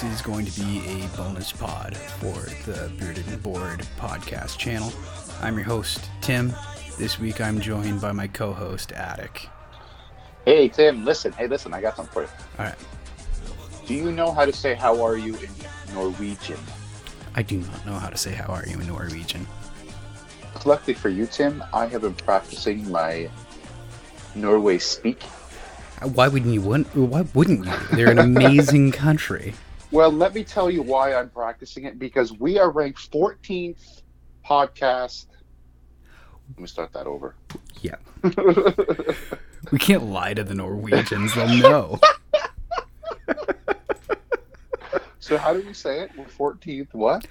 This is going to be a bonus pod for the Bearded and Bored podcast channel. I'm your host, Tim. This week I'm joined by my co host, Attic. Hey, Tim, listen. Hey, listen, I got something for you. All right, Do you know how to say how are you in Norwegian? I do not know how to say how are you in Norwegian. Luckily for you, Tim, I have been practicing my Norway speak. Why wouldn't you? want- Why wouldn't you? They're an amazing country. Well, let me tell you why I'm practicing it because we are ranked 14th podcast. Let me start that over. Yeah. We can't lie to the Norwegians, they'll know. So, how do we say it? We're 14th. What?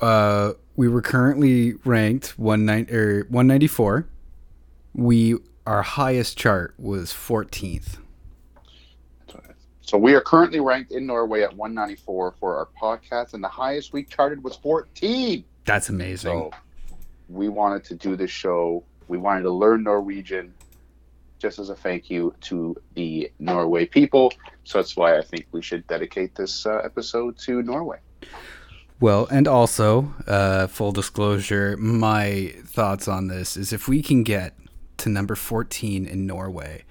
Uh, we were currently ranked one nine or one ninety four. We our highest chart was fourteenth. So, we are currently ranked in Norway at 194 for our podcast, and the highest we charted was 14. That's amazing. So we wanted to do this show. We wanted to learn Norwegian just as a thank you to the Norway people. So that's why I think we should dedicate this uh, episode to Norway. Well, and also, uh, full disclosure, my thoughts on this is if we can get to number 14 in Norway,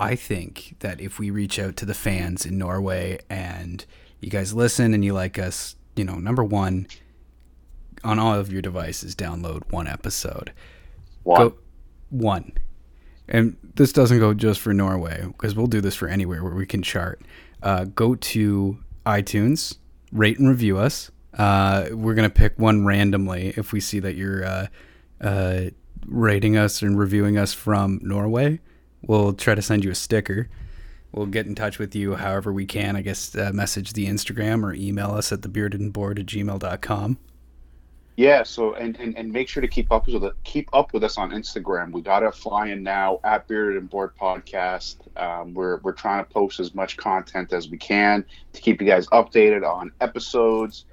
I think that if we reach out to the fans in Norway and you guys listen and you like us, you know, number one, on all of your devices, download one episode. One. Go one. And this doesn't go just for Norway because we'll do this for anywhere where we can chart. Uh, go to iTunes, rate and review us. Uh, we're gonna pick one randomly if we see that you're uh, uh, rating us and reviewing us from Norway. We'll try to send you a sticker. We'll get in touch with you however we can. I guess uh, message the Instagram or email us at thebeardedandboard at gmail.com. Yeah. So and, and, and make sure to keep up with it. Keep up with us on Instagram. We got it flying now at Bearded and Bored Podcast. Um, we're we're trying to post as much content as we can to keep you guys updated on episodes.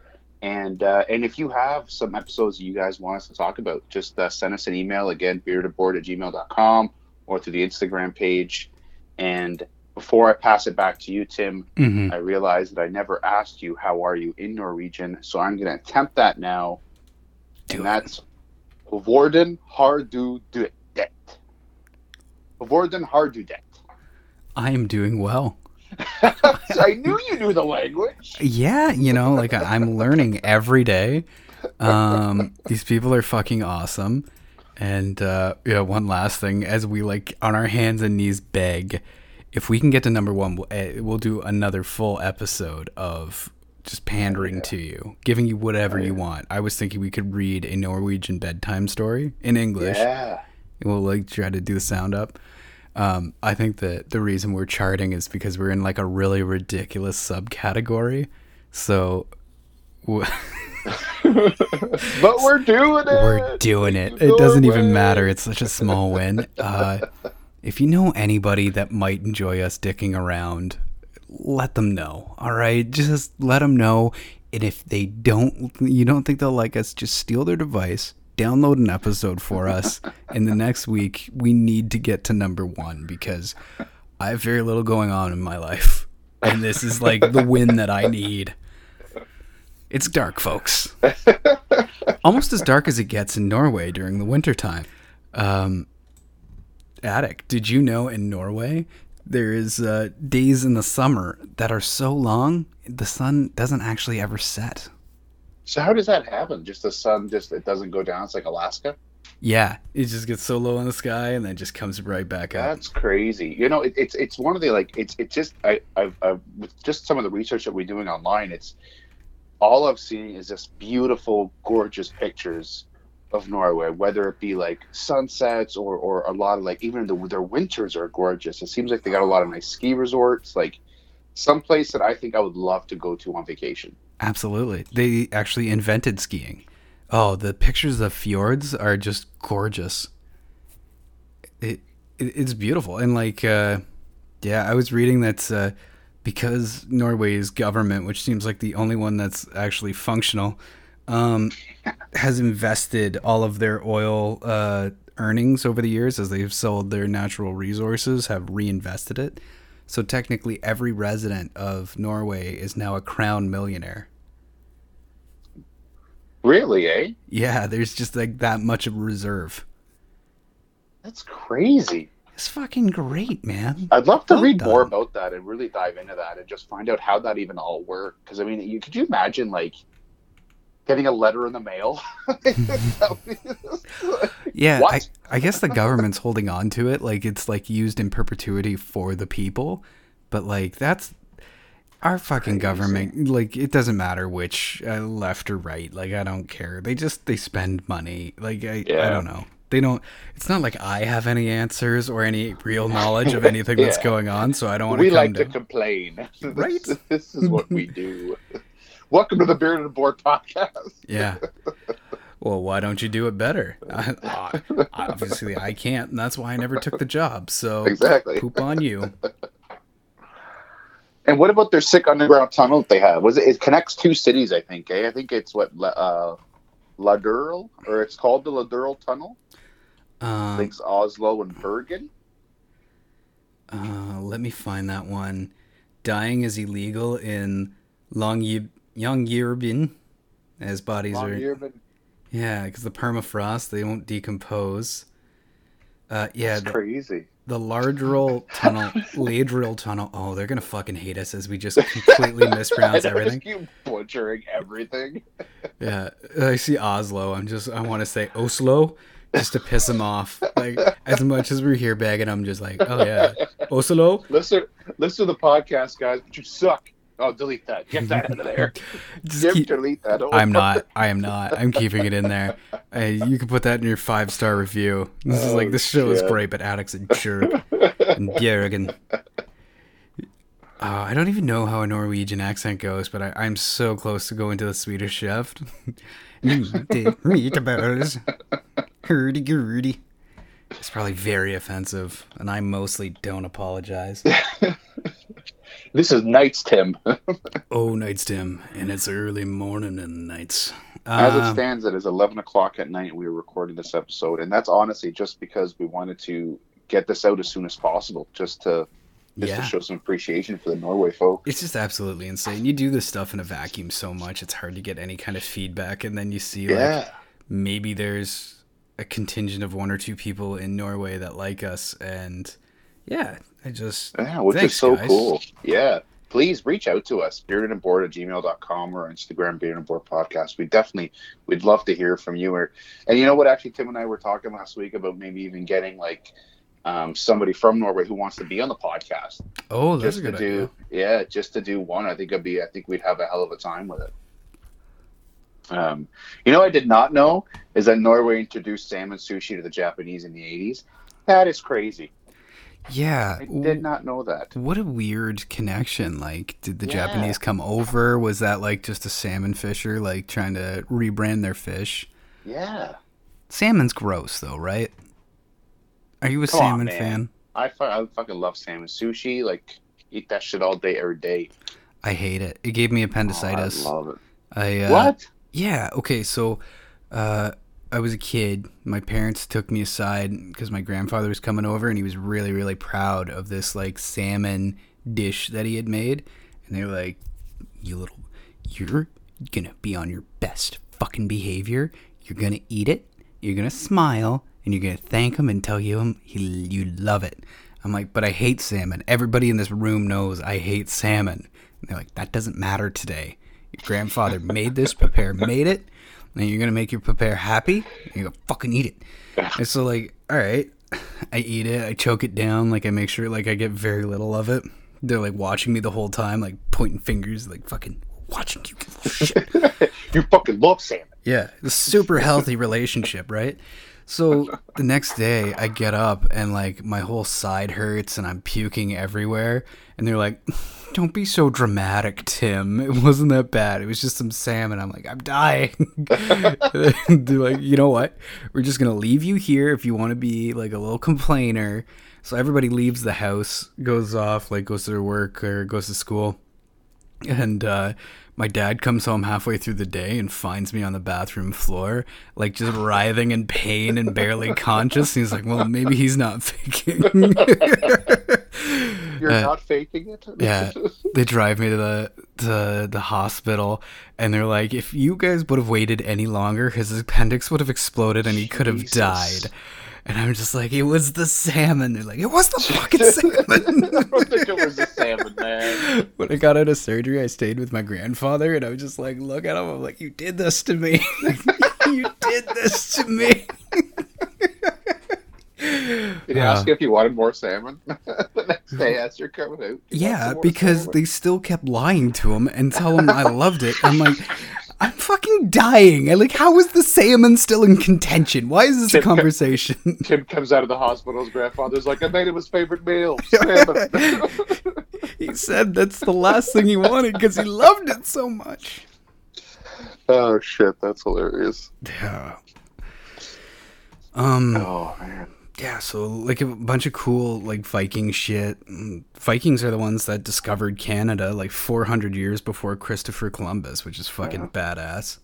And uh, and if you have some episodes you guys want us to talk about, just uh, send us an email again, beardedboard at gmail.com or to the Instagram page. And before I pass it back to you, Tim, Mm-hmm. I realized that I never asked you how are you in Norwegian, so I'm going to attempt that now. Do and it. that's Vorden har du det? Vorden har du det? I am doing well. I knew you knew the language. Yeah, you know, like I'm learning every day. Um, these people are fucking awesome. And uh, yeah, one last thing, as we like on our hands and knees beg, if we can get to number one, we'll, eh, we'll do another full episode of just pandering to you, giving you whatever you want. I was thinking we could read a Norwegian bedtime story in English. Yeah. We'll like try to do the sound up. Um, I think that the reason we're charting is because we're in like a really ridiculous subcategory. So w- But we're doing it. we're doing it. It doesn't even matter. It's such a small win. Uh, if you know anybody that might enjoy us dicking around, let them know. All right, just let them know. And if they don't, you don't think they'll like us, just steal their device, download an episode for us, and the next week we need to get to number one because I have very little going on in my life, and this is like the win that I need. It's dark, folks. Almost as dark as it gets in Norway during the wintertime. Um, Attic, did you know in Norway there is uh, days in the summer that are so long the sun doesn't actually ever set? So how does that happen? Just the sun just it doesn't go down. It's like Alaska. Yeah, it just gets so low in the sky and then just comes right back up. That's crazy. You know, it, it's it's one of the like it's it's just I I've, I've with just some of the research that we're doing online. It's all I've seen is just beautiful, gorgeous pictures of Norway, whether it be like sunsets or or a lot of like even the, their winters are gorgeous. It seems like they got a lot of nice ski resorts, like some place that I think I would love to go to on vacation. Absolutely. They actually invented skiing. Oh, the pictures of fjords are just gorgeous. It, it it's beautiful and like uh yeah, I was reading that uh because Norway's government, which seems like the only one that's actually functional, um has invested all of their oil uh earnings over the years as they've sold their natural resources, have reinvested it. So technically, every resident of Norway is now a crown millionaire. Really, eh? Yeah, there's just like that much of reserve. That's crazy. It's fucking great, man. I'd love to Well read more about that and really dive into that and just find out how that even all worked. Because I mean, you could you imagine like getting a letter in the mail? Yeah, I, I guess the government's holding on to it, like it's like used in perpetuity for the people, but like that's our fucking Crazy. government. Like it doesn't matter which uh, left or right. Like I don't care. They just they spend money. Like I I don't know. They don't. It's not like I have any answers or any real knowledge of anything that's going on. So I don't want we to come like to. to complain. Right? This, this is what we do. Welcome to the Beard and Bored podcast. Yeah. Well, why don't you do it better? I- obviously, I can't, and that's why I never took the job. So Exactly. poop on you. And what about their sick underground tunnel that they have? Was it? It connects two cities, I think. Eh? I think it's what uh, Ladurl, or it's called the Ladurl Tunnel. Um, Links Oslo and Bergen. Uh, let me find that one. Dying is illegal in Long Longyearbyen, as bodies are. Longyearbyen. Yeah, because the permafrost they won't decompose. Uh, yeah, That's crazy. The Ladril tunnel, Ladril tunnel. Oh, they're gonna fucking hate us as we just completely mispronounce I everything. keep butchering everything. Yeah, I see Oslo. I'm just I want to say Oslo just to piss him off. Like as much as we're here begging, I'm just like, oh yeah, Oslo. Listen, listen to the podcast, guys. But you suck. Oh, delete that. Get that out of there. Just keep- delete that. Oh, I'm not. I am not. I'm keeping it in there. Uh, you can put that in your five star review. This is like Oh, this show is great, but Attic's a jerk and. Uh, I don't even know how a Norwegian accent goes, but I, I'm so close to going to the Swedish chef. Meatballs, hurdy gurdy. It's probably very offensive, and I mostly don't apologize. This is Knights Tim. oh, nights, Tim, and it's early morning and nights. As it Um, stands, it is 11 o'clock at night. We are recording this episode, and that's honestly just because we wanted to get this out as soon as possible, just to just yeah. to show some appreciation for the Norway folk. It's just absolutely insane. You do this stuff in a vacuum so much, it's hard to get any kind of feedback. And then you see, like, Yeah, maybe there's a contingent of one or two people in Norway that like us. And yeah, I just, yeah, which Thanks, is so guys. cool. Yeah, please reach out to us, beardedandboard at gmail.com or Instagram, Bearded and Bored Podcast. We definitely, we'd love to hear from you. Or, and you know what? Actually, Tim and I were talking last week about maybe even getting like um, somebody from Norway who wants to be on the podcast. oh, that's just a to good do yeah just to do one i think it'd be i think we'd have a hell of a time with it um, you know i did not know is that norway introduced salmon sushi to the japanese in the 80s that is crazy Yeah. i did not know that What a weird connection. Like, did the Yeah. Japanese come over? Was that like just a salmon fisher, like trying to rebrand their fish? yeah Salmon's gross, though, right? Are you a Come salmon man. fan? I, I fucking love salmon sushi like eat that shit all day every day I hate it. It gave me Oh, appendicitis. i love it I uh, what Yeah. Okay. So, uh, I was a kid. My parents took me aside because my grandfather was coming over, and he was really, really proud of this like salmon dish that he had made. And they were like, "You little, you're gonna be on your best fucking behavior. You're gonna eat it. You're gonna smile, and you're gonna thank him and tell him he, you love it." I'm like, "But I hate salmon. Everybody in this room knows I hate salmon." And they're like, "That doesn't matter today." Your grandfather made this, prepare made it, and you're gonna make your prepare happy, and you're gonna fucking eat it. And so like, all right, I eat it, I choke it down, like I make sure like I get very little of it. They're like watching me the whole time, like pointing fingers, like fucking watching you. Shit. you fucking love salmon Yeah, super healthy relationship, right? So the next day, I get up and like my whole side hurts and I'm puking everywhere. And they're like, "Don't be so dramatic, Tim. It wasn't that bad. It was just some salmon." I'm like, "I'm dying." they're like, "You know what? We're just gonna leave you here if you want to be like a little complainer." So everybody leaves the house, goes off, like goes to their work or goes to school. And uh, my dad comes home halfway through the day and finds me on the bathroom floor, like just writhing in pain and barely conscious. He's like, "Well, maybe he's not thinking." You're Uh, not faking it. yeah, they drive me to the to the hospital, and they're like, "If you guys would have waited any longer, his appendix would have exploded, and he could have died." And I'm just like, "It was the salmon." They're like, "It was the fucking salmon." I don't think it was the salmon, man. when I got out of surgery, I stayed with my grandfather, and I was just like, "Look at him." I'm like, "You did this to me. you did this to me." Did he ask Uh, you if you wanted more salmon the next day as you're coming out? You Yeah, because salmon? they still kept lying to him and tell him I loved it. I'm like, I'm fucking dying. I like, how is the salmon still in contention? Why is this a Chip- conversation? Tim comes out of the hospital. His grandfather's like, "I made him his favorite meal, salmon." he said that's the last thing he wanted because he loved it so much. oh shit, that's hilarious. Yeah. Um. Oh man. Yeah. So like a bunch of cool like Viking shit. Vikings are the ones that discovered Canada like 400 years before Christopher Columbus, which is fucking badass.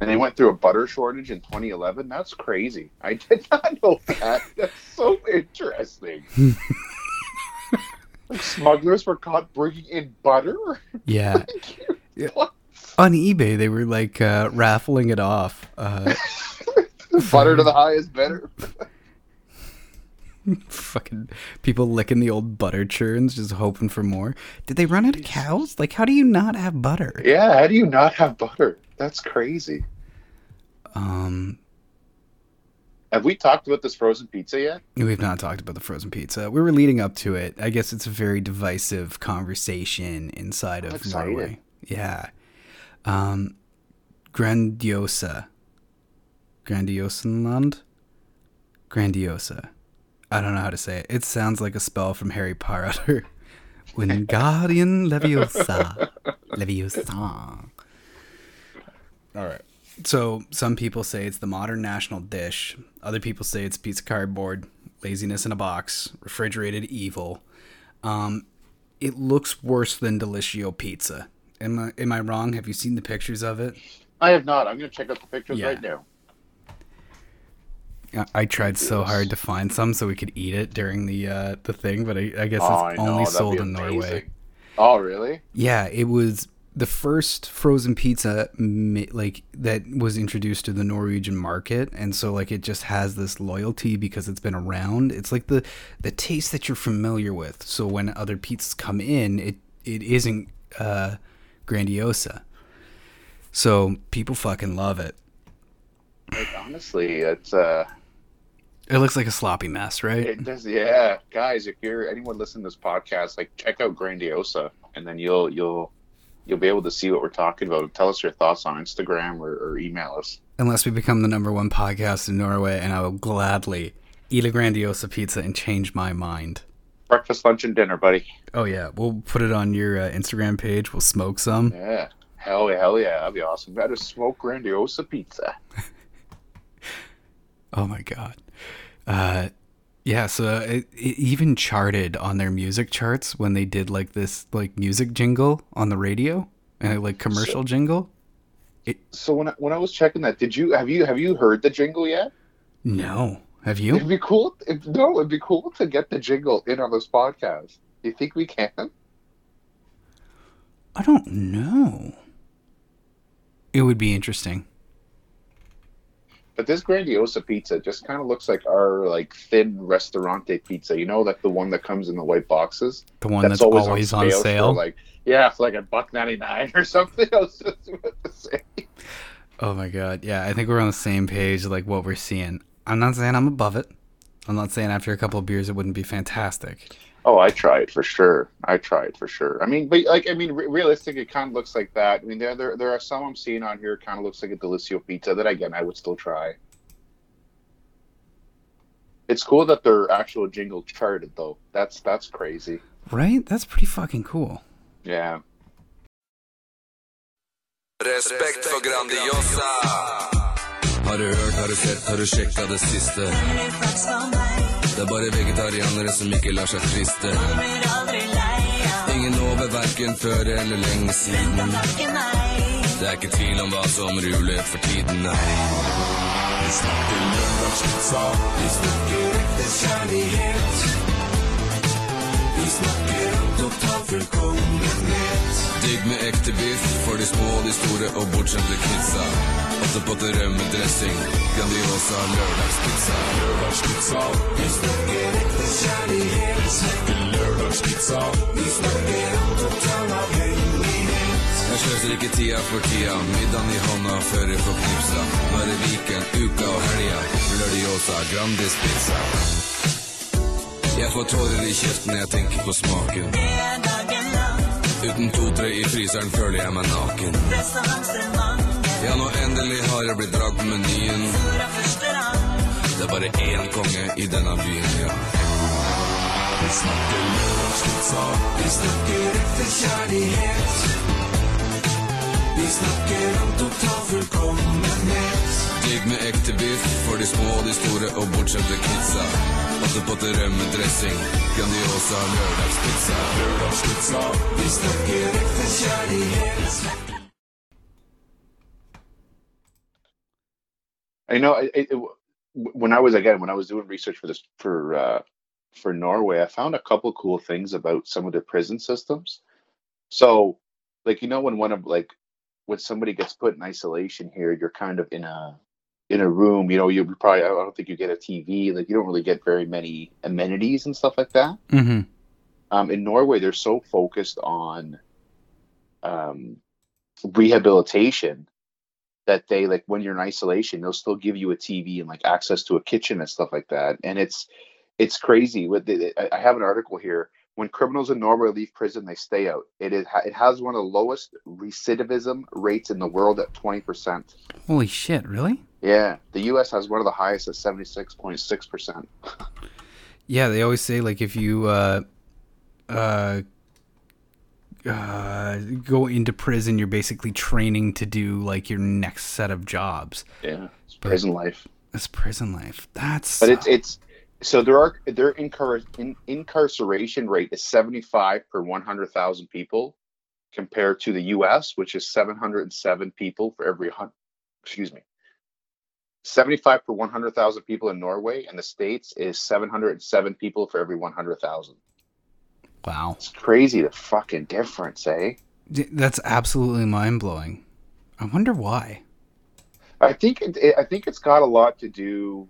And they went through a butter shortage in 2011. That's crazy. I did not know that. That's so interesting. like smugglers were caught bringing in butter. Yeah. Yeah. On eBay they were like uh, raffling it off. Uh, butter to the highest bidder. fucking people licking the old butter churns, just hoping for more. Did they run out of cows? Like, how do you not have butter? Yeah, how do you not have butter? That's crazy. Um, Have we talked about this frozen pizza yet? we've not talked about the frozen pizza. We were leading up to it. I guess it's a very divisive conversation inside of excited. Norway. Yeah. Um, Grandiosa. Grandiosenland? Grandiosa. I don't know how to say it. It sounds like a spell from Harry Potter. Wingardium Leviosa. Leviosa. All right. So some people say it's the modern national dish. Other people say it's pizza cardboard, laziness in a box, refrigerated evil. Um, it looks worse than Delissio pizza. Am I am I wrong? Have you seen the pictures of it? I have not. I'm going to check out the pictures Yeah. right now. I- tried so hard to find some so we could eat it during the uh, the thing, but I, I guess Oh, it's I only that'd sold in Norway. Oh, really? Yeah, it was the first frozen pizza like that was introduced to the Norwegian market, and so like it just has this loyalty because it's been around. It's like the the taste that you're familiar with. So when other pizzas come in, it it isn't uh, grandiosa. So people fucking love it. Like, honestly, it's uh, It looks like a sloppy mess, right? it does. Yeah, guys, if you're anyone listening to this podcast, like check out Grandiosa, and then you'll you'll you'll be able to see what we're talking about. Tell us your thoughts on Instagram or, or email us. Unless we become the number one podcast in Norway, and I will gladly eat a grandiosa pizza and change my mind. Breakfast, lunch, and dinner, buddy. Oh yeah, we'll put it on your uh, Instagram page. We'll smoke some. Yeah. Hell yeah, hell yeah, that'd be awesome. Better smoke Grandiosa pizza. Oh my god. Uh, yeah. So it, it even charted on their music charts when they did like this like music jingle on the radio and like commercial jingle. So when I, when I was checking that, did you have you have you heard the jingle yet? No, have you? It'd be cool. If, no, it'd be cool to get the jingle in on this podcast. Do you think we can? I don't know. It would be interesting. But this Grandiosa pizza just kind of looks like our like thin Ristorante pizza. You know, like the one that comes in the white boxes. The one that's, always, on for, sale. like yeah, for like a buck ninety nine or something. I was just about to say. Oh my god. Yeah, I think we're on the same page like what we're seeing. I'm not saying I'm above it. I'm not saying after a couple of beers it wouldn't be fantastic. Oh, I tried for sure. I tried for sure. I mean, but like, I mean, re- realistic, it kind of looks like that. I mean, there, there, there are some I'm seeing on here. Kind of looks like a Delissio pizza that again I would still try. It's cool that their actual jingle charted though. That's that's crazy. Right? That's pretty fucking cool. Yeah. Respekt for Grandiosa. Har du hørt, har du sett, har du sjekka det siste? Det er bare vegetarianere som ikke lar seg friste. Ingen over verken før eller lenge siden. Det er ikke tvil om hva som ruler for tiden, nei. Vi snakker lørdagspizza, vi snakker ekte kjærlighet. Digg med ekte biff for de små, de store og bortskjemte kidsa. Attepåtil rømme dressing, Grandiosa lørdagspizza. Lørdagspizza. Vi snakker ekte kjærlighet. Snakker lørdagspizza. Vi snakker om total avhengighet. Jeg sløser ikke tida for tida, middagen i hånda før jeg får knipsa. Det weekend, uka og helga, Lørdiosa Grandis pizza. Jeg får tårer i kjeften når jeg tenker på smaken. Uten to-tre i fryseren føler jeg meg naken. Ja, nå endelig har jeg blitt dratt på menyen. Det er bare én konge i denne byen, ja. Vi snakker lørdagspizza, vi snakker ekte kjærlighet. Vi snakker om total fullkommenhet. Digg med ekte biff for de små, de store og bortskjemte kidsa. Grandiosa lørdagspizza. Lørdagspizza, vi snakker ekte kjærlighet. I know it, it, when I was again when I was doing research for this for uh, for Norway, I found a couple cool things about some of the prison systems. So, like you know, when one of like when somebody gets put in isolation here, you're kind of in a in a room. You know, you probably I don't think you get a TV. Like you don't really get very many amenities and stuff like that. Mm-hmm. Um, in Norway, they're so focused on um, rehabilitation that they like when you're in isolation, they'll still give you a TV and like access to a kitchen and stuff like that. And it's it's crazy. With the, I I have an article here. When criminals in Norway leave prison, they stay out. It is it has one of the lowest recidivism rates in the world at twenty percent. Holy shit! Really? Yeah, the U.S. has one of the highest at seventy six point six percent. Yeah, they always say like if you uh, uh, uh, go into prison, you're basically training to do like your next set of jobs. Yeah, it's prison life. That's prison life. That's But it's it's so there are their incar- in, incarceration rate is 75 per 100,000 people compared to the US which is 707 people for every excuse me 75 per 100,000 people in Norway and the states is 707 people for every 100,000 wow. it's crazy the fucking difference eh That's absolutely mind blowing. I wonder why. I think it, I think it's got a lot to do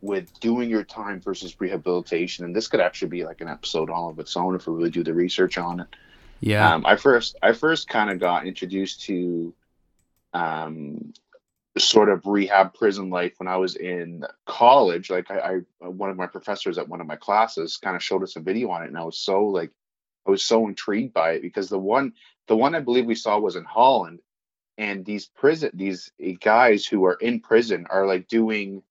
with doing your time versus rehabilitation, and this could actually be like an episode all of its own if we really do the research on it. Yeah. Um, I first I first kind of got introduced to um, sort of rehab prison life when I was in college. Like I, I one of my professors at one of my classes kind of showed us a video on it, and I was so like I was so intrigued by it because the one the one I believe we saw was in Holland, and these prison these guys who are in prison are like doing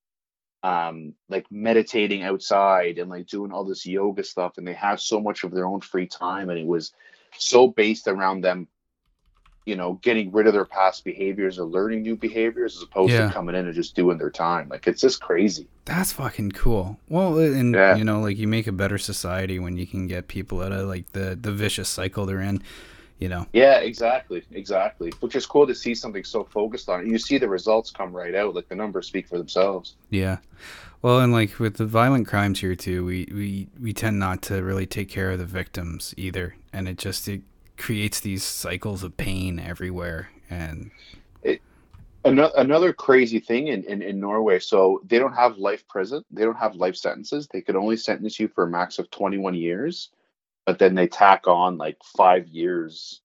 um like meditating outside and like doing all this yoga stuff and they have so much of their own free time and it was so based around them you know getting rid of their past behaviors or learning new behaviors as opposed Yeah. to coming in and just doing their time like it's just crazy That's fucking cool. Well, and Yeah. you know, like you make a better society when you can get people out of like the the vicious cycle they're in. You know. yeah exactly exactly which is cool to see something so focused on it you see the results come right out like the numbers speak for themselves Yeah. Well, and like with the violent crimes here too, we we we tend not to really take care of the victims either, and it just it creates these cycles of pain everywhere. And Another, another crazy thing in, in, in Norway, so they don't have life prison. They don't have life sentences. They could only sentence you for a max of 21 years, but then they tack on like five years.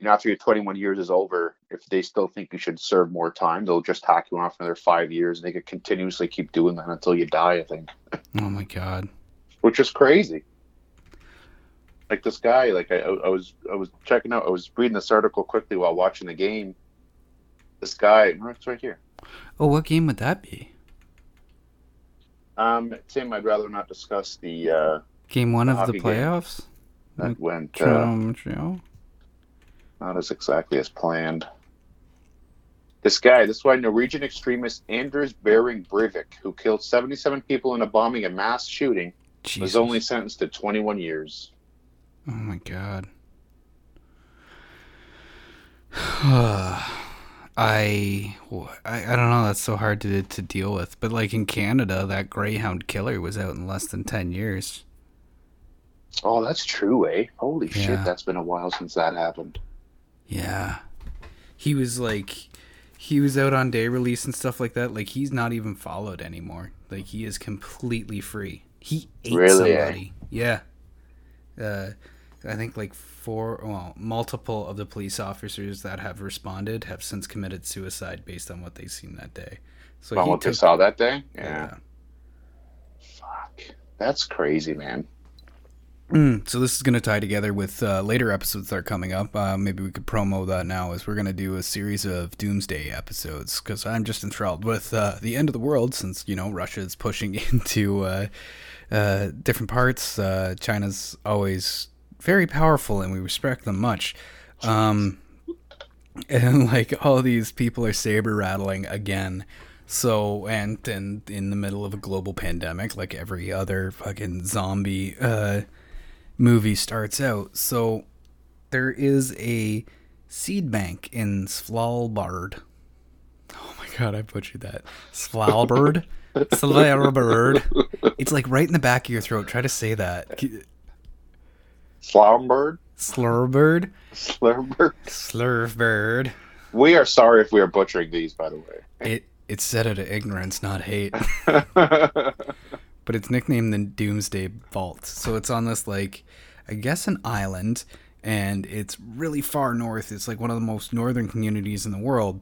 You know, after your 21 years is over, if they still think you should serve more time, they'll just tack you on for another five years. And they could continuously keep doing that until you die, I think, oh my god. which is crazy. Like this guy, like I, I was, I was checking out, I was reading this article quickly while watching the game. This guy, it's right here. Oh, what game would that be? Um, Tim, I'd rather not discuss the uh, Game one of the playoffs. that went uh, Toronto, Montreal. not as exactly as planned. This guy, this white Norwegian extremist Anders Behring Breivik, who killed 77 people in a bombing and mass shooting, was only sentenced to 21 years. Oh my god. I, I I don't know. That's so hard to to deal with. But like in Canada, that Greyhound killer was out in less than ten years. Oh, that's true, eh? Holy Yeah. shit, that's been a while since that happened. Yeah. He was like he was out on day release and stuff like that. Like he's not even followed anymore. Like he is completely free. He ate Really, eh? somebody. Yeah. Uh I think like four well, multiple of the police officers that have responded have since committed suicide based on what they've seen that day. So what they saw that day? yeah. Yeah. Fuck. That's crazy, man. Mm, so this is going to tie together with uh, later episodes that are coming up. Uh, maybe we could promo that now, as we're going to do a series of Doomsday episodes. Because I'm just enthralled with uh, the end of the world, since you know Russia is pushing into uh, uh, different parts. Uh, China's always very powerful, and we respect them much. Um, and like all these people are saber rattling again. So and and in the middle of a global pandemic, like every other fucking zombie movie starts out. So there is a seed bank in Svalbard. Oh my god, I butchered that. Svalbard. Svalbard. It's like right in the back of your throat. Try to say that. Slaumbird? Slurbird. Slurbird? Slurbird. We are sorry if we are butchering these, by the way. It it's said out of ignorance, not hate. but it's nicknamed the Doomsday Vault. So it's on this like I guess an island and it's really far north. It's like one of the most northern communities in the world.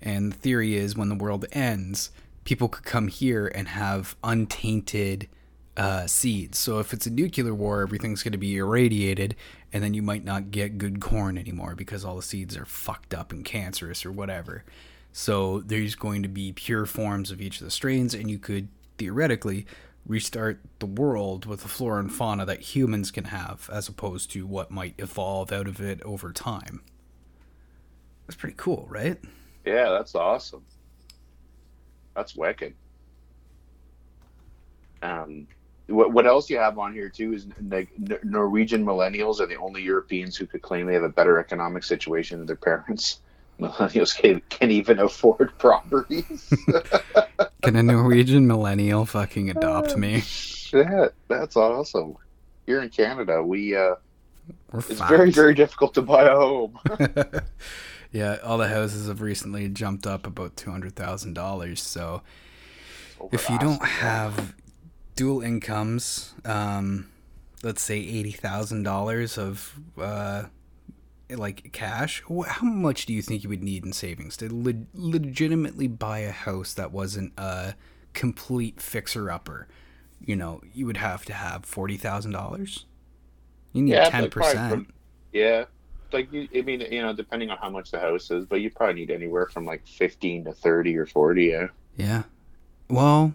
And the theory is when the world ends, people could come here and have untainted uh, seeds. So if it's a nuclear war, everything's going to be irradiated, and then you might not get good corn anymore because all the seeds are fucked up and cancerous or whatever. So there's going to be pure forms of each of the strains, and you could theoretically restart the world with the flora and fauna that humans can have, as opposed to what might evolve out of it over time. That's pretty cool, right? yeah, that's awesome. That's wicked. Um, what, what else you have on here too is like Norwegian millennials are the only Europeans who could claim they have a better economic situation than their parents. Millennials can, can even afford properties. Can a Norwegian millennial fucking adopt me? Shit, that's awesome. Here in Canada, we uh, We're it's fucked. very very difficult to buy a home. yeah, all the houses have recently jumped up about two hundred thousand dollars. So if you don't have dual incomes, um, let's say eighty thousand dollars of uh, like cash, how much do you think you would need in savings to le- legitimately buy a house that wasn't a complete fixer upper? You know, you would have to have forty thousand dollars. You need Yeah, ten probably percent. Yeah, like you, I mean, you know, depending on how much the house is, but you probably need anywhere from like fifteen to thirty or forty. Yeah. Yeah. Well,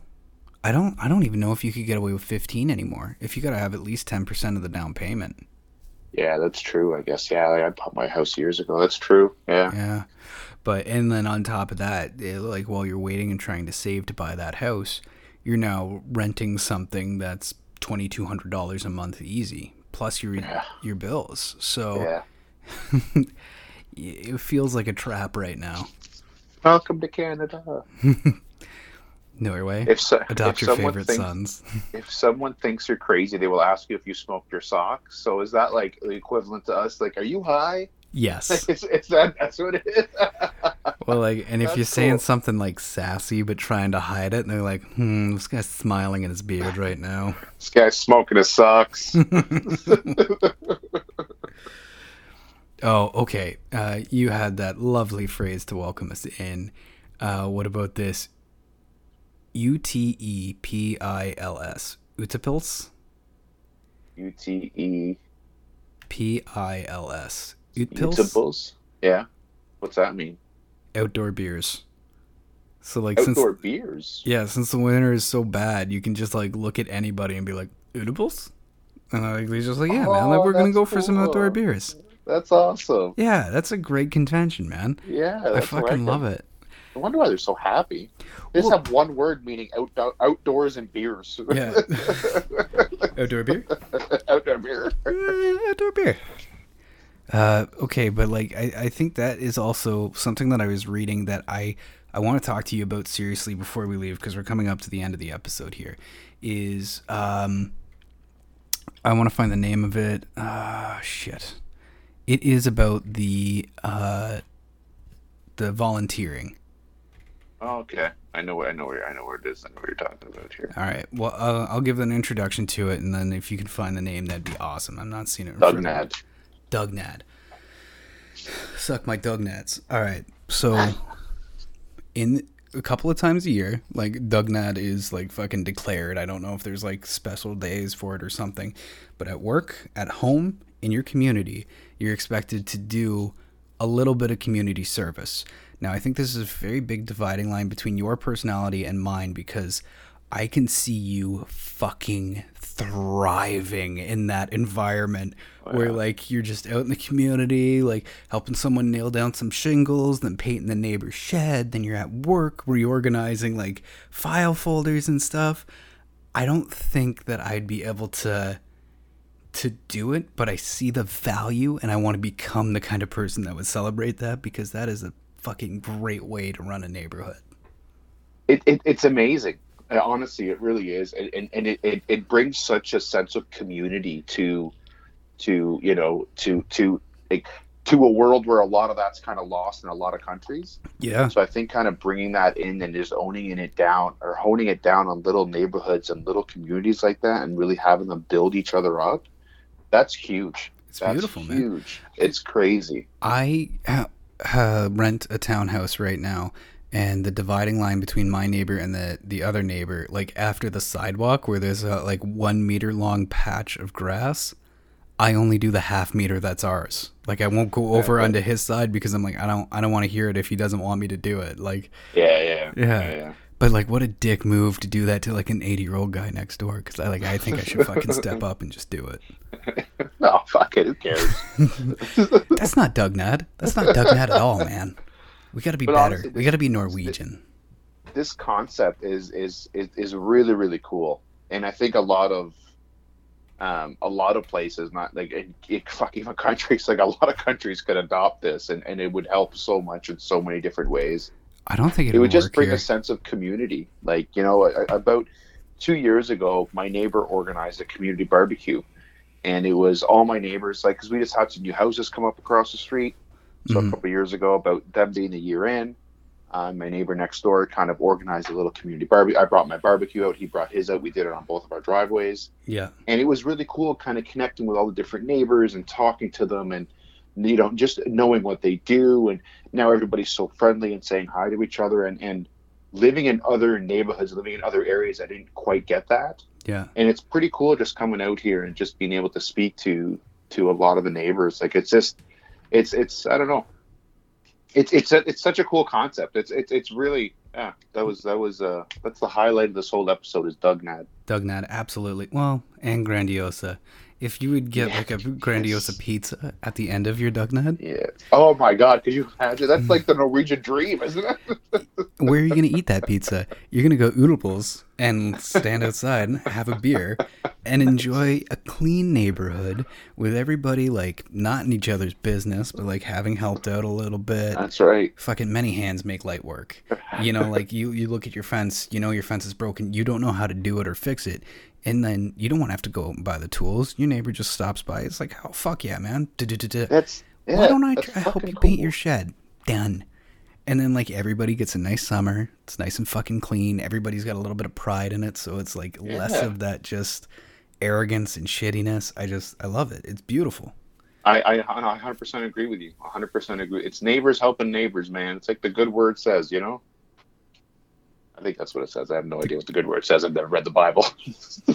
I don't I don't even know if you could get away with 15 anymore. If you got to have at least 10% of the down payment. Yeah, that's true. I guess. Yeah, like I bought my house years ago. That's true. Yeah. Yeah. But and then on top of that, it, like while you're waiting and trying to save to buy that house, you're now renting something that's $2200 a month easy plus your Yeah. your bills. So Yeah. it feels like a trap right now. Welcome to Canada. Norway. If so, Adopt if your favorite thinks, sons. If someone thinks you're crazy, they will ask you if you smoked your socks. So is that like the equivalent to us? Like, are you high? Yes. it's, it's that. That's what it is. Well, like, and if That's you're saying cool. something like sassy but trying to hide it, and they're like, hmm, this guy's smiling in his beard right now. this guy's smoking his socks. Oh, okay. Uh, you had that lovely phrase to welcome us in. Uh, what about this? U T E P I L S. Utapils? U T E. P I L S. Utpils? Eatables. Yeah. What's that mean? Outdoor beers. So, like, Outdoor since. beers. Yeah, since the winter is so bad, you can just, like, look at anybody and be like, Eatables? And like, he's just like, yeah, man, like, Oh, we're going to that's go for some outdoor beers. That's awesome. Yeah, that's a great convention, man. Yeah, I fucking love it. I wonder why they're so happy. They just Well- have one word meaning outdoor, outdoors and beers. Yeah. outdoor beer? outdoor beer. Eh, outdoor beer. Uh, okay, but like I, I think that is also something that I was reading that I I want to talk to you about seriously before we leave because we're coming up to the end of the episode here. Is um I want to find the name of it. Ah, shit. It is about the uh, the volunteering. Oh, okay. I know where I know where I know where it is. I know what you're talking about here. All right. Well, uh, I'll give an introduction to it, and then if you can find the name, that'd be awesome. I'm not seeing it. in front of me. Dugnad. Dugnad. Suck my Dugnads. All right. So, in a couple of times a year, like Dugnad is like fucking declared. I don't know if there's like special days for it or something, but at work, at home, in your community, you're expected to do a little bit of community service. Now, I think this is a very big dividing line between your personality and mine because I can see you fucking thriving in that environment oh, where like you're just out in the community, like helping someone nail down some shingles, then painting the neighbor's shed, then you're at work reorganizing like file folders and stuff. I don't think that I'd be able to to do it, but I see the value and I want to become the kind of person that would celebrate that because that is a fucking great way to run a neighborhood. It, it it's amazing. Uh, honestly, it really is, and and, and it, it, it brings such a sense of community to to you know to to like, to a world where a lot of that's kind of lost in a lot of countries. Yeah. So I think kind of bringing that in and just owning it down or honing it down on little neighborhoods and little communities like that, and really having them build each other up. That's huge. It's That's beautiful, man. huge. It's crazy. I uh, rent a townhouse right now, and the dividing line between my neighbor and the the other neighbor, like after the sidewalk where there's a like one meter long patch of grass, I only do the half meter that's ours. Like I won't go over onto his side because I'm like I don't I don't want to hear it if he doesn't want me to do it. Like Yeah, Yeah, yeah, Yeah. But like, what a dick move to do that to like an eighty-year-old guy next door. Because I like, I think I should fucking step up and just do it. No, fuck it. Who cares? That's not Dugnad. That's not Dugnad at all, man. We got to be But better. honestly, we got to be Norwegian. this concept is, is is is really really cool, and I think a lot of um, a lot of places, not like in, in fuck even countries, like a lot of countries could adopt this, and, and it would help so much in so many different ways. I don't think it it would just bring here. a sense of community. Like you know, about two years ago, my neighbor organized a community barbecue, and it was all my neighbors. Like, because we just had some new houses come up across the street. So Mhm. a couple years ago, about them being a year in, uh, my neighbor next door kind of organized a little community barbecue. I brought my barbecue out. He brought his out. We did it on both of our driveways Yeah. and it was really cool kind of connecting with all the different neighbors and talking to them and you know just knowing what they do and now everybody's so friendly and saying hi to each other and and living in other neighborhoods living in other areas i didn't quite get that Yeah. and it's pretty cool just coming out here and just being able to speak to to a lot of the neighbors like it's just it's it's i don't know it's it's a, it's such a cool concept it's it's it's really yeah that was that was uh that's the highlight of this whole episode is doug nad Dugnad, absolutely. Well, and Grandiosa. If you would get like a Grandiosa pizza at the end of your Dugnad, Yeah. Oh my God! Could you imagine? That's like the Norwegian dream, isn't it? where are you going to eat that pizza? You're going to go Oodles and stand outside, have a beer, and enjoy a clean neighborhood with everybody like not in each other's business, but like having helped out a little bit. That's right. Fucking many hands make light work. You know, like you, you look at your fence, you know your fence is broken, you don't know how to do it or fix it. And then you don't want to have to go and buy the tools. Your neighbor just stops by. It's like, oh, fuck yeah, man. Du-du-du-du. That's yeah, Why don't I try help you paint your shed? Done. And then like everybody gets a nice summer. It's nice and fucking clean. Everybody's got a little bit of pride in it, so it's like less of that just arrogance and shittiness. I just I love it. It's beautiful. I, I, I 100% agree with you. 100% agree. It's neighbors helping neighbors, man. It's like the good word says, you know. I think that's what it says. I have no idea what the good word says. I've never read the Bible.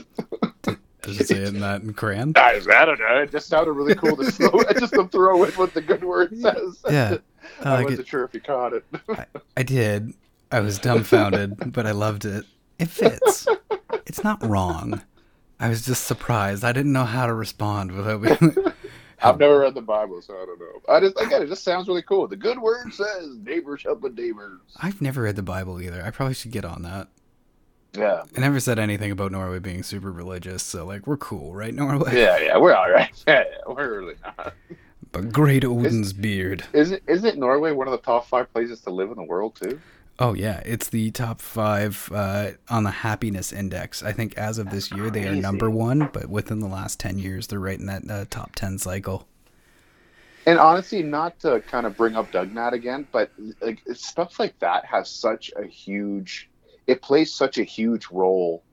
Does it say it in that in Quran? I, I don't know. It just sounded really cool to throw, just to throw in what the good word says. Yeah, I I, wasn't sure if you caught it. I did. I was dumbfounded, but I loved it. It fits. It's not wrong. I was just surprised. I didn't know how to respond without being. I've never read the Bible, so I don't know. I just I again, it just sounds really cool. The good word says neighbors helping neighbors. I've never read the Bible either. I probably should get on that. Yeah, I never said anything about Norway being super religious, so like we're cool, right, Norway? yeah, yeah. We're all right. Yeah, yeah we're really not. But great Odin's beard. Isn't isn't Norway one of the top five places to live in the world too? Oh yeah, it's the top five uh, on the happiness index. I think as of this year they are number one, but within the last ten years they're right in that uh, top ten cycle. And honestly, not to kind of bring up Dugnad again, but like stuff like that has such a huge. It plays such a huge role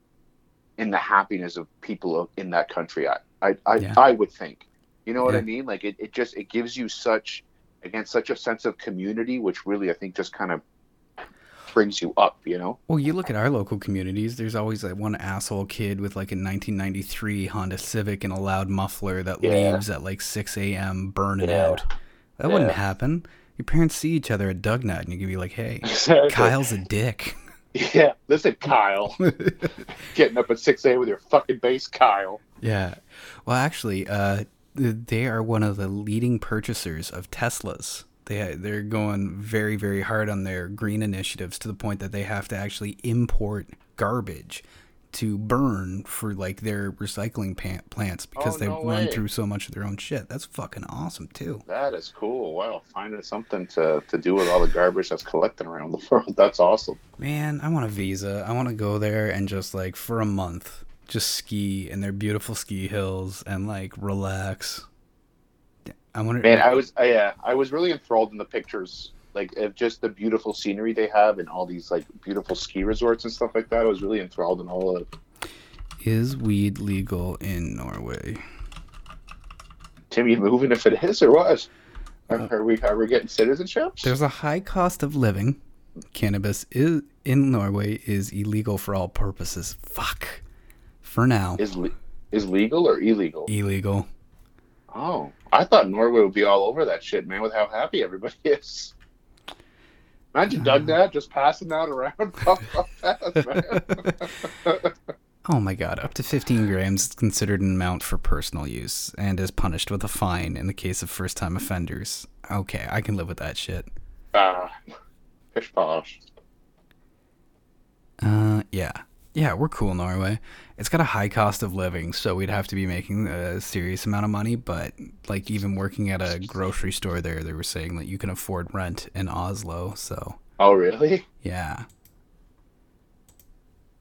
in the happiness of people in that country. I I I, Yeah. I would think. You know what Yeah. I mean? Like it, it just it gives you such again such a sense of community, which really I think just kind of brings you up. You know? Well, you look at our local communities. There's always that one asshole kid with like a 1993 Honda Civic and a loud muffler that Yeah. leaves at like 6 a.m. burning Yeah. out. That wouldn't happen. Your parents see each other at Dugnad, and you can be like, "Hey, Exactly. Kyle's a dick." Yeah. Listen, Kyle, getting up at six a.m. with your fucking bass, Kyle. Yeah. Well, actually, uh, they are one of the leading purchasers of Teslas. They they're going very very hard on their green initiatives to the point that they have to actually import garbage to burn for like their recycling plants oh, because Oh, they no run way. through so much of their own shit. That's fucking awesome too. That is cool. Wow, finding something to, to do with all the garbage that's collecting around the world. That's awesome. Man, I want a visa. I want to go there and just like for a month just ski in their beautiful ski hills and like relax. I wonder Man, I was uh, I was really enthralled in the pictures, like of just the beautiful scenery they have and all these like beautiful ski resorts and stuff like that. I was really enthralled in all of it. Is weed legal in Norway? Tim, you moving if it is or was? Are, are we are we getting citizenships? There's a high cost of living. Cannabis is in Norway is illegal for all purposes. Fuck. For now, Is le- is legal or illegal? illegal. Oh, I thought Norway would be all over that shit, man. With how happy everybody is. Imagine Dugnad just passing that around. Puff, puff, pass, man. Oh my god, up to 15 grams is considered an amount for personal use and is punished with a fine in the case of first time offenders. Okay, I can live with that shit. Ah, pish posh. Uh, yeah. Yeah, we're cool, Norway. It's got a high cost of living, so we'd have to be making a serious amount of money. But, like, even working at a grocery store there, they were saying that you can afford rent in Oslo. So, Oh, really? yeah.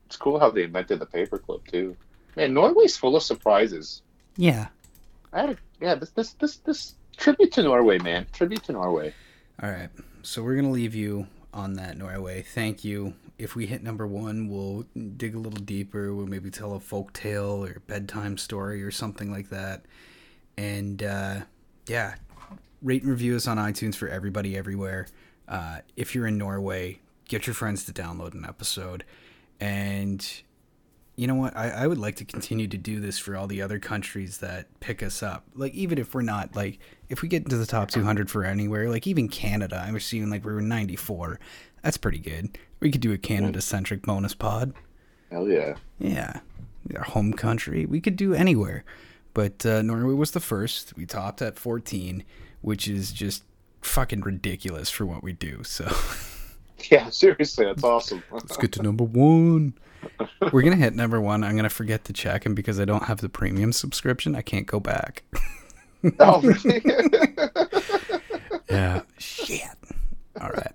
It's cool how they invented the paperclip too. Man, Norway's full of surprises. Yeah. I had a, yeah, this this this this tribute to Norway, man. Tribute to Norway. All right. So, we're going to leave you on that, Norway. Thank you. If we hit number one, we'll dig a little deeper. We'll maybe tell a folk tale or bedtime story or something like that. And, uh, yeah, rate and review us on iTunes for everybody everywhere. Uh, if you're in Norway, get your friends to download an episode. And you know what? I, I would like to continue to do this for all the other countries that pick us up. Like, even if we're not, like, if we get into the top 200 for anywhere, like, even Canada, I'm assuming, like, we were 94. That's pretty good. We could do a Canada centric bonus pod. Hell yeah. Yeah. Our home country. We could do anywhere. But uh, Norway was the first. We topped at 14, which is just fucking ridiculous for what we do. So Yeah, seriously, that's awesome. let's get to number one. We're going to hit number one. I'm going to forget to check. And because I don't have the premium subscription, I can't go back. oh, really? Yeah. Shit. All right.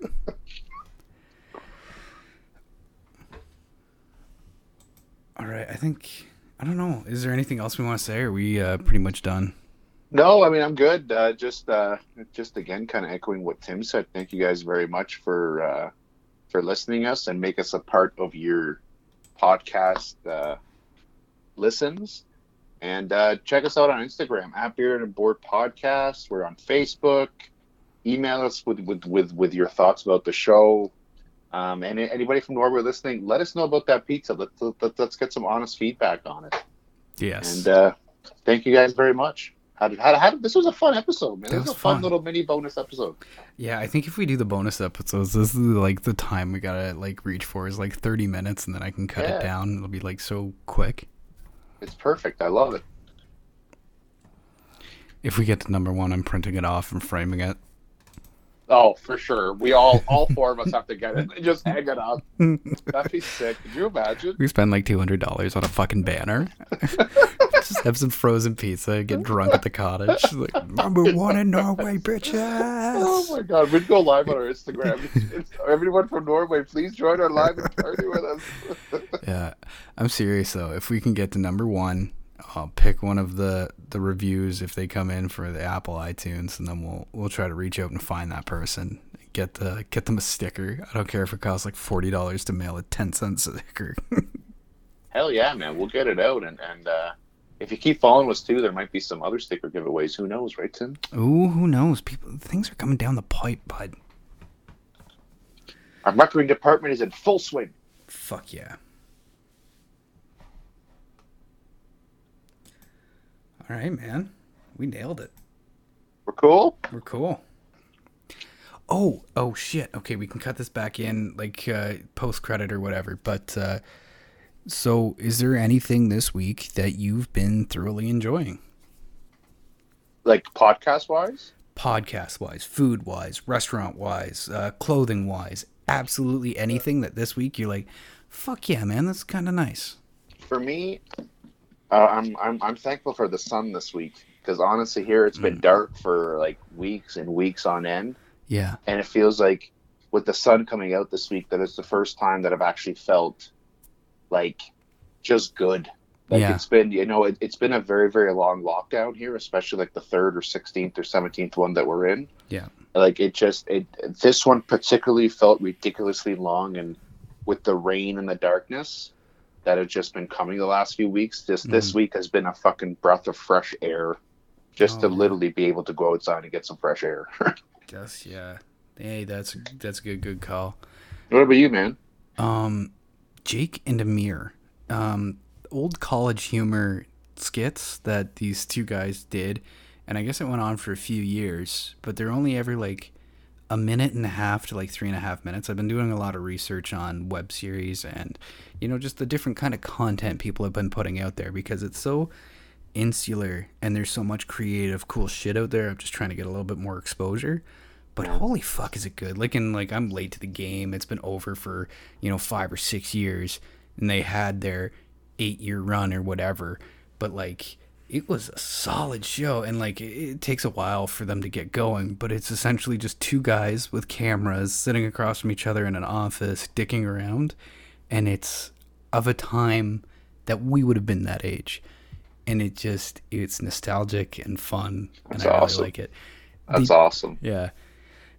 All right. I think, I don't know. Is there anything else we want to say? Or are we uh, pretty much done? No, I mean I'm good. Uh, just uh, just again, kind of echoing what Tim said. Thank you guys very much for uh, for listening us and make us a part of your podcast uh, listens. And uh, check us out on Instagram at Beard and Bored Podcast. We're on Facebook. Email us with with with, with your thoughts about the show. Um, and anybody from Norway listening, let us know about that pizza. Let, let, let's get some honest feedback on it. Yes. And uh, thank you guys very much. How did, how, how this was a fun episode, man. That This was was a fun, fun. little mini bonus episode. Yeah, I think if we do the bonus episodes, this is like the time we gotta like reach for is like thirty minutes, and then I can cut Yeah. it down. It'll be like so quick. It's perfect. I love it. If we get to number one, I'm printing it off and framing it. Oh, for sure. We all, all four of us have to get it and just hang it up. That'd be sick. Could you imagine? We spend like two hundred dollars on a fucking banner. Just have some frozen pizza, get drunk at the cottage. Like, number one in Norway, bitches. Oh my god, we'd go live on our Instagram. It's, it's, everyone from Norway, please join our live party with us. Yeah, I'm serious though. If we can get to number one, I'll pick one of the the reviews if they come in for the Apple iTunes, and then we'll we'll try to reach out and find that person. Get the get them a sticker. I don't care if it costs like forty dollars to mail a ten cent sticker. Hell yeah, man, we'll get it out. And, and uh, if you keep following us too, there might be some other sticker giveaways. Who knows, right, Tim? Ooh, who knows? People, things are coming down the pipe, bud. Our marketing department is in full swing. Fuck yeah. All right, man. We nailed it. We're cool. We're cool. Oh, oh shit. Okay, we can cut this back in like uh, post credit or whatever. But uh, so, is there anything this week that you've been thoroughly enjoying, Like podcast wise, podcast wise, food wise, restaurant wise, uh, clothing wise? Absolutely anything that this week you're like, fuck yeah, man, that's kind of nice. for me, uh, I'm, I'm I'm thankful for the sun this week because honestly, here it's been dark for like weeks and weeks on end, Yeah, and it feels like with the sun coming out this week that it's the first time that I've actually felt like just good. Like Yeah. it's been, you know, it, it's been a very very long lockdown here, especially like the third or sixteenth or seventeenth one that we're in. yeah, like it just it this one particularly felt ridiculously long and with the rain and the darkness that have just been coming the last few weeks just this week has been a fucking breath of fresh air just to Oh, yeah. literally be able to go outside and get some fresh air guess yeah. Hey, that's that's a good good call. what about you man Um, Jake and Amir, um, old college humor skits that these two guys did, and I guess it went on for a few years, but they're only ever like a minute and a half to like three and a half minutes. I've been doing a lot of research on web series and you know just the different kind of content people have been putting out there because it's so insular and there's so much creative cool shit out there. I'm just trying to get a little bit more exposure. But holy fuck is it good. Like in like I'm late to the game. It's been over for, you know, 5 or 6 years and they had their 8 year run or whatever. But like it was a solid show and like it, takes a while for them to get going, but it's essentially just two guys with cameras sitting across from each other in an office dicking around and it's of a time that we would have been that age. And it just it's nostalgic and fun and That's I really like it. that's awesome Yeah.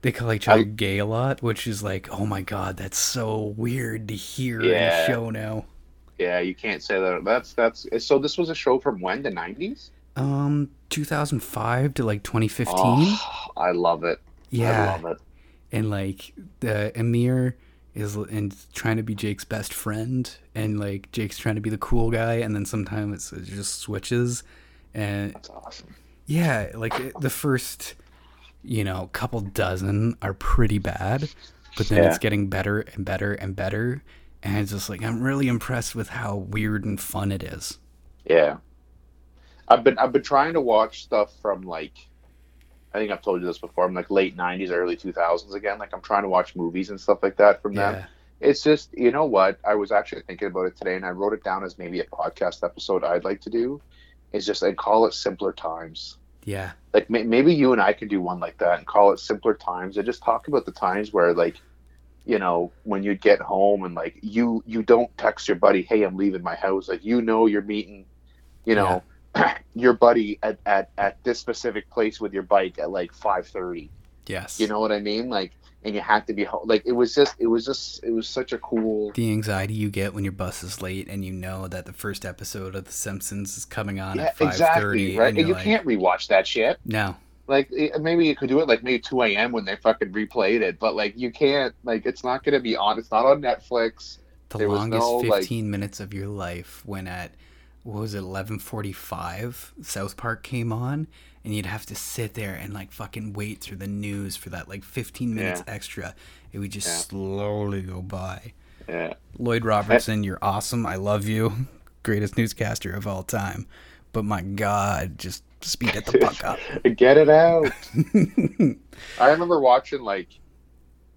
They call each other I- gay a lot, which is like, oh my god, that's so weird to hear in a show now. yeah you can't say that. That's that's so this was a show from when the 90s Um, 2005 to like 2015. oh, i love it. Yeah, i love it. And like the Amir is and trying to be Jake's best friend, and like Jake's trying to be the cool guy, and then sometimes it just switches, and that's awesome. Yeah, like it- the first, you know, a couple dozen are pretty bad, but then Yeah. it's getting better and better and better. And it's just like, I'm really impressed with how weird and fun it is. Yeah. I've been I've been trying to watch stuff from like I think I've told you this before, I'm like late nineties, early two thousands again. Like I'm trying to watch movies and stuff like that from them. It's just you know what? I was actually thinking about it today and I wrote it down as maybe a podcast episode I'd like to do. Is just I call it simpler times. Yeah. Like may, maybe you and I could do one like that and call it simpler times and just talk about the times where like you know when you get home and like you you don't text your buddy hey i'm leaving my house like you know you're meeting you know your buddy at, at at this specific place with your bike at like 5:30 Yes. you know what i mean like and you have to be home. Like it was just it was just it was such a cool the anxiety you get when your bus is late and you know that the first episode of The Simpsons is coming on yeah at 5:30 exactly right? And and you're like, can't rewatch that shit. No. like it, maybe you could do it like maybe 2 a.m when they fucking replayed it but like you can't like it's not gonna be on it's not on netflix. The There longest no, like- 15 minutes of your life when at what was it 11:45 South Park came on and you'd have to sit there and like fucking wait through the news for that like 15 minutes extra. It would just Yeah. slowly go by. yeah Lloyd Robertson, you're awesome. I love you. Greatest newscaster of all time. But my god, just speed it the fuck up. Get it out. I remember watching like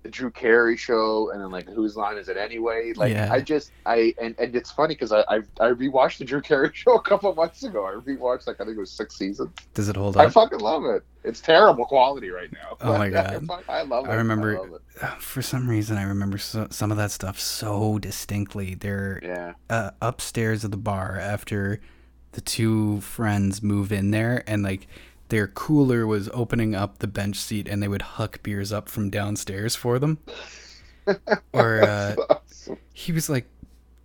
the Drew Carey show, and then like whose line is it anyway? Like Yeah. I just I and, and it's funny because I, I I rewatched the Drew Carey show a couple months ago. I rewatched like I think it was six seasons. Does it hold up? I fucking love it. It's terrible quality right now. Oh my but I God. I love it. I remember- love it. For some reason, I remember so, some of that stuff so distinctly. They're Yeah. uh, upstairs of the bar after the two friends move in there, and like their cooler was opening up the bench seat, and they would huck beers up from downstairs for them. or uh, he was like,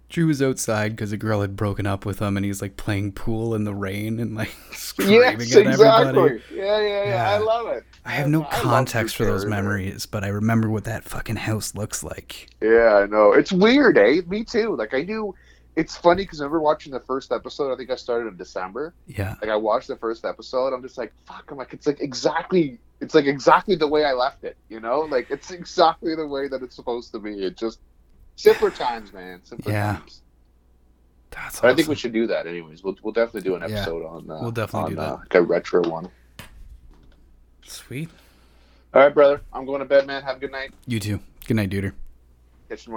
Drew was outside because a girl had broken up with him, and he's like playing pool in the rain and like screaming yes, at everybody. exactly. Yeah, yeah, yeah, I love it. I have no I context for those memories, but I remember what that fucking house looks like. Yeah, I know. It's weird, eh? Me too. Like I knew. It's funny because I remember watching the first episode. I think I started in December. Yeah, Like I watched the first episode. I'm just like, fuck. I'm like, it's like exactly. It's like exactly the way I left it. You know, like it's exactly the way that it's supposed to be. It just simpler times, man. Simpler Yeah. times. that's. But I think we should do that, anyways. We'll we'll definitely do an Yeah. episode on. Uh, We'll definitely on, do that. Uh, like a retro one. Sweet. All right, brother. I'm going to bed, man. Have a good night. You too. Good night, duder. Catch you tomorrow.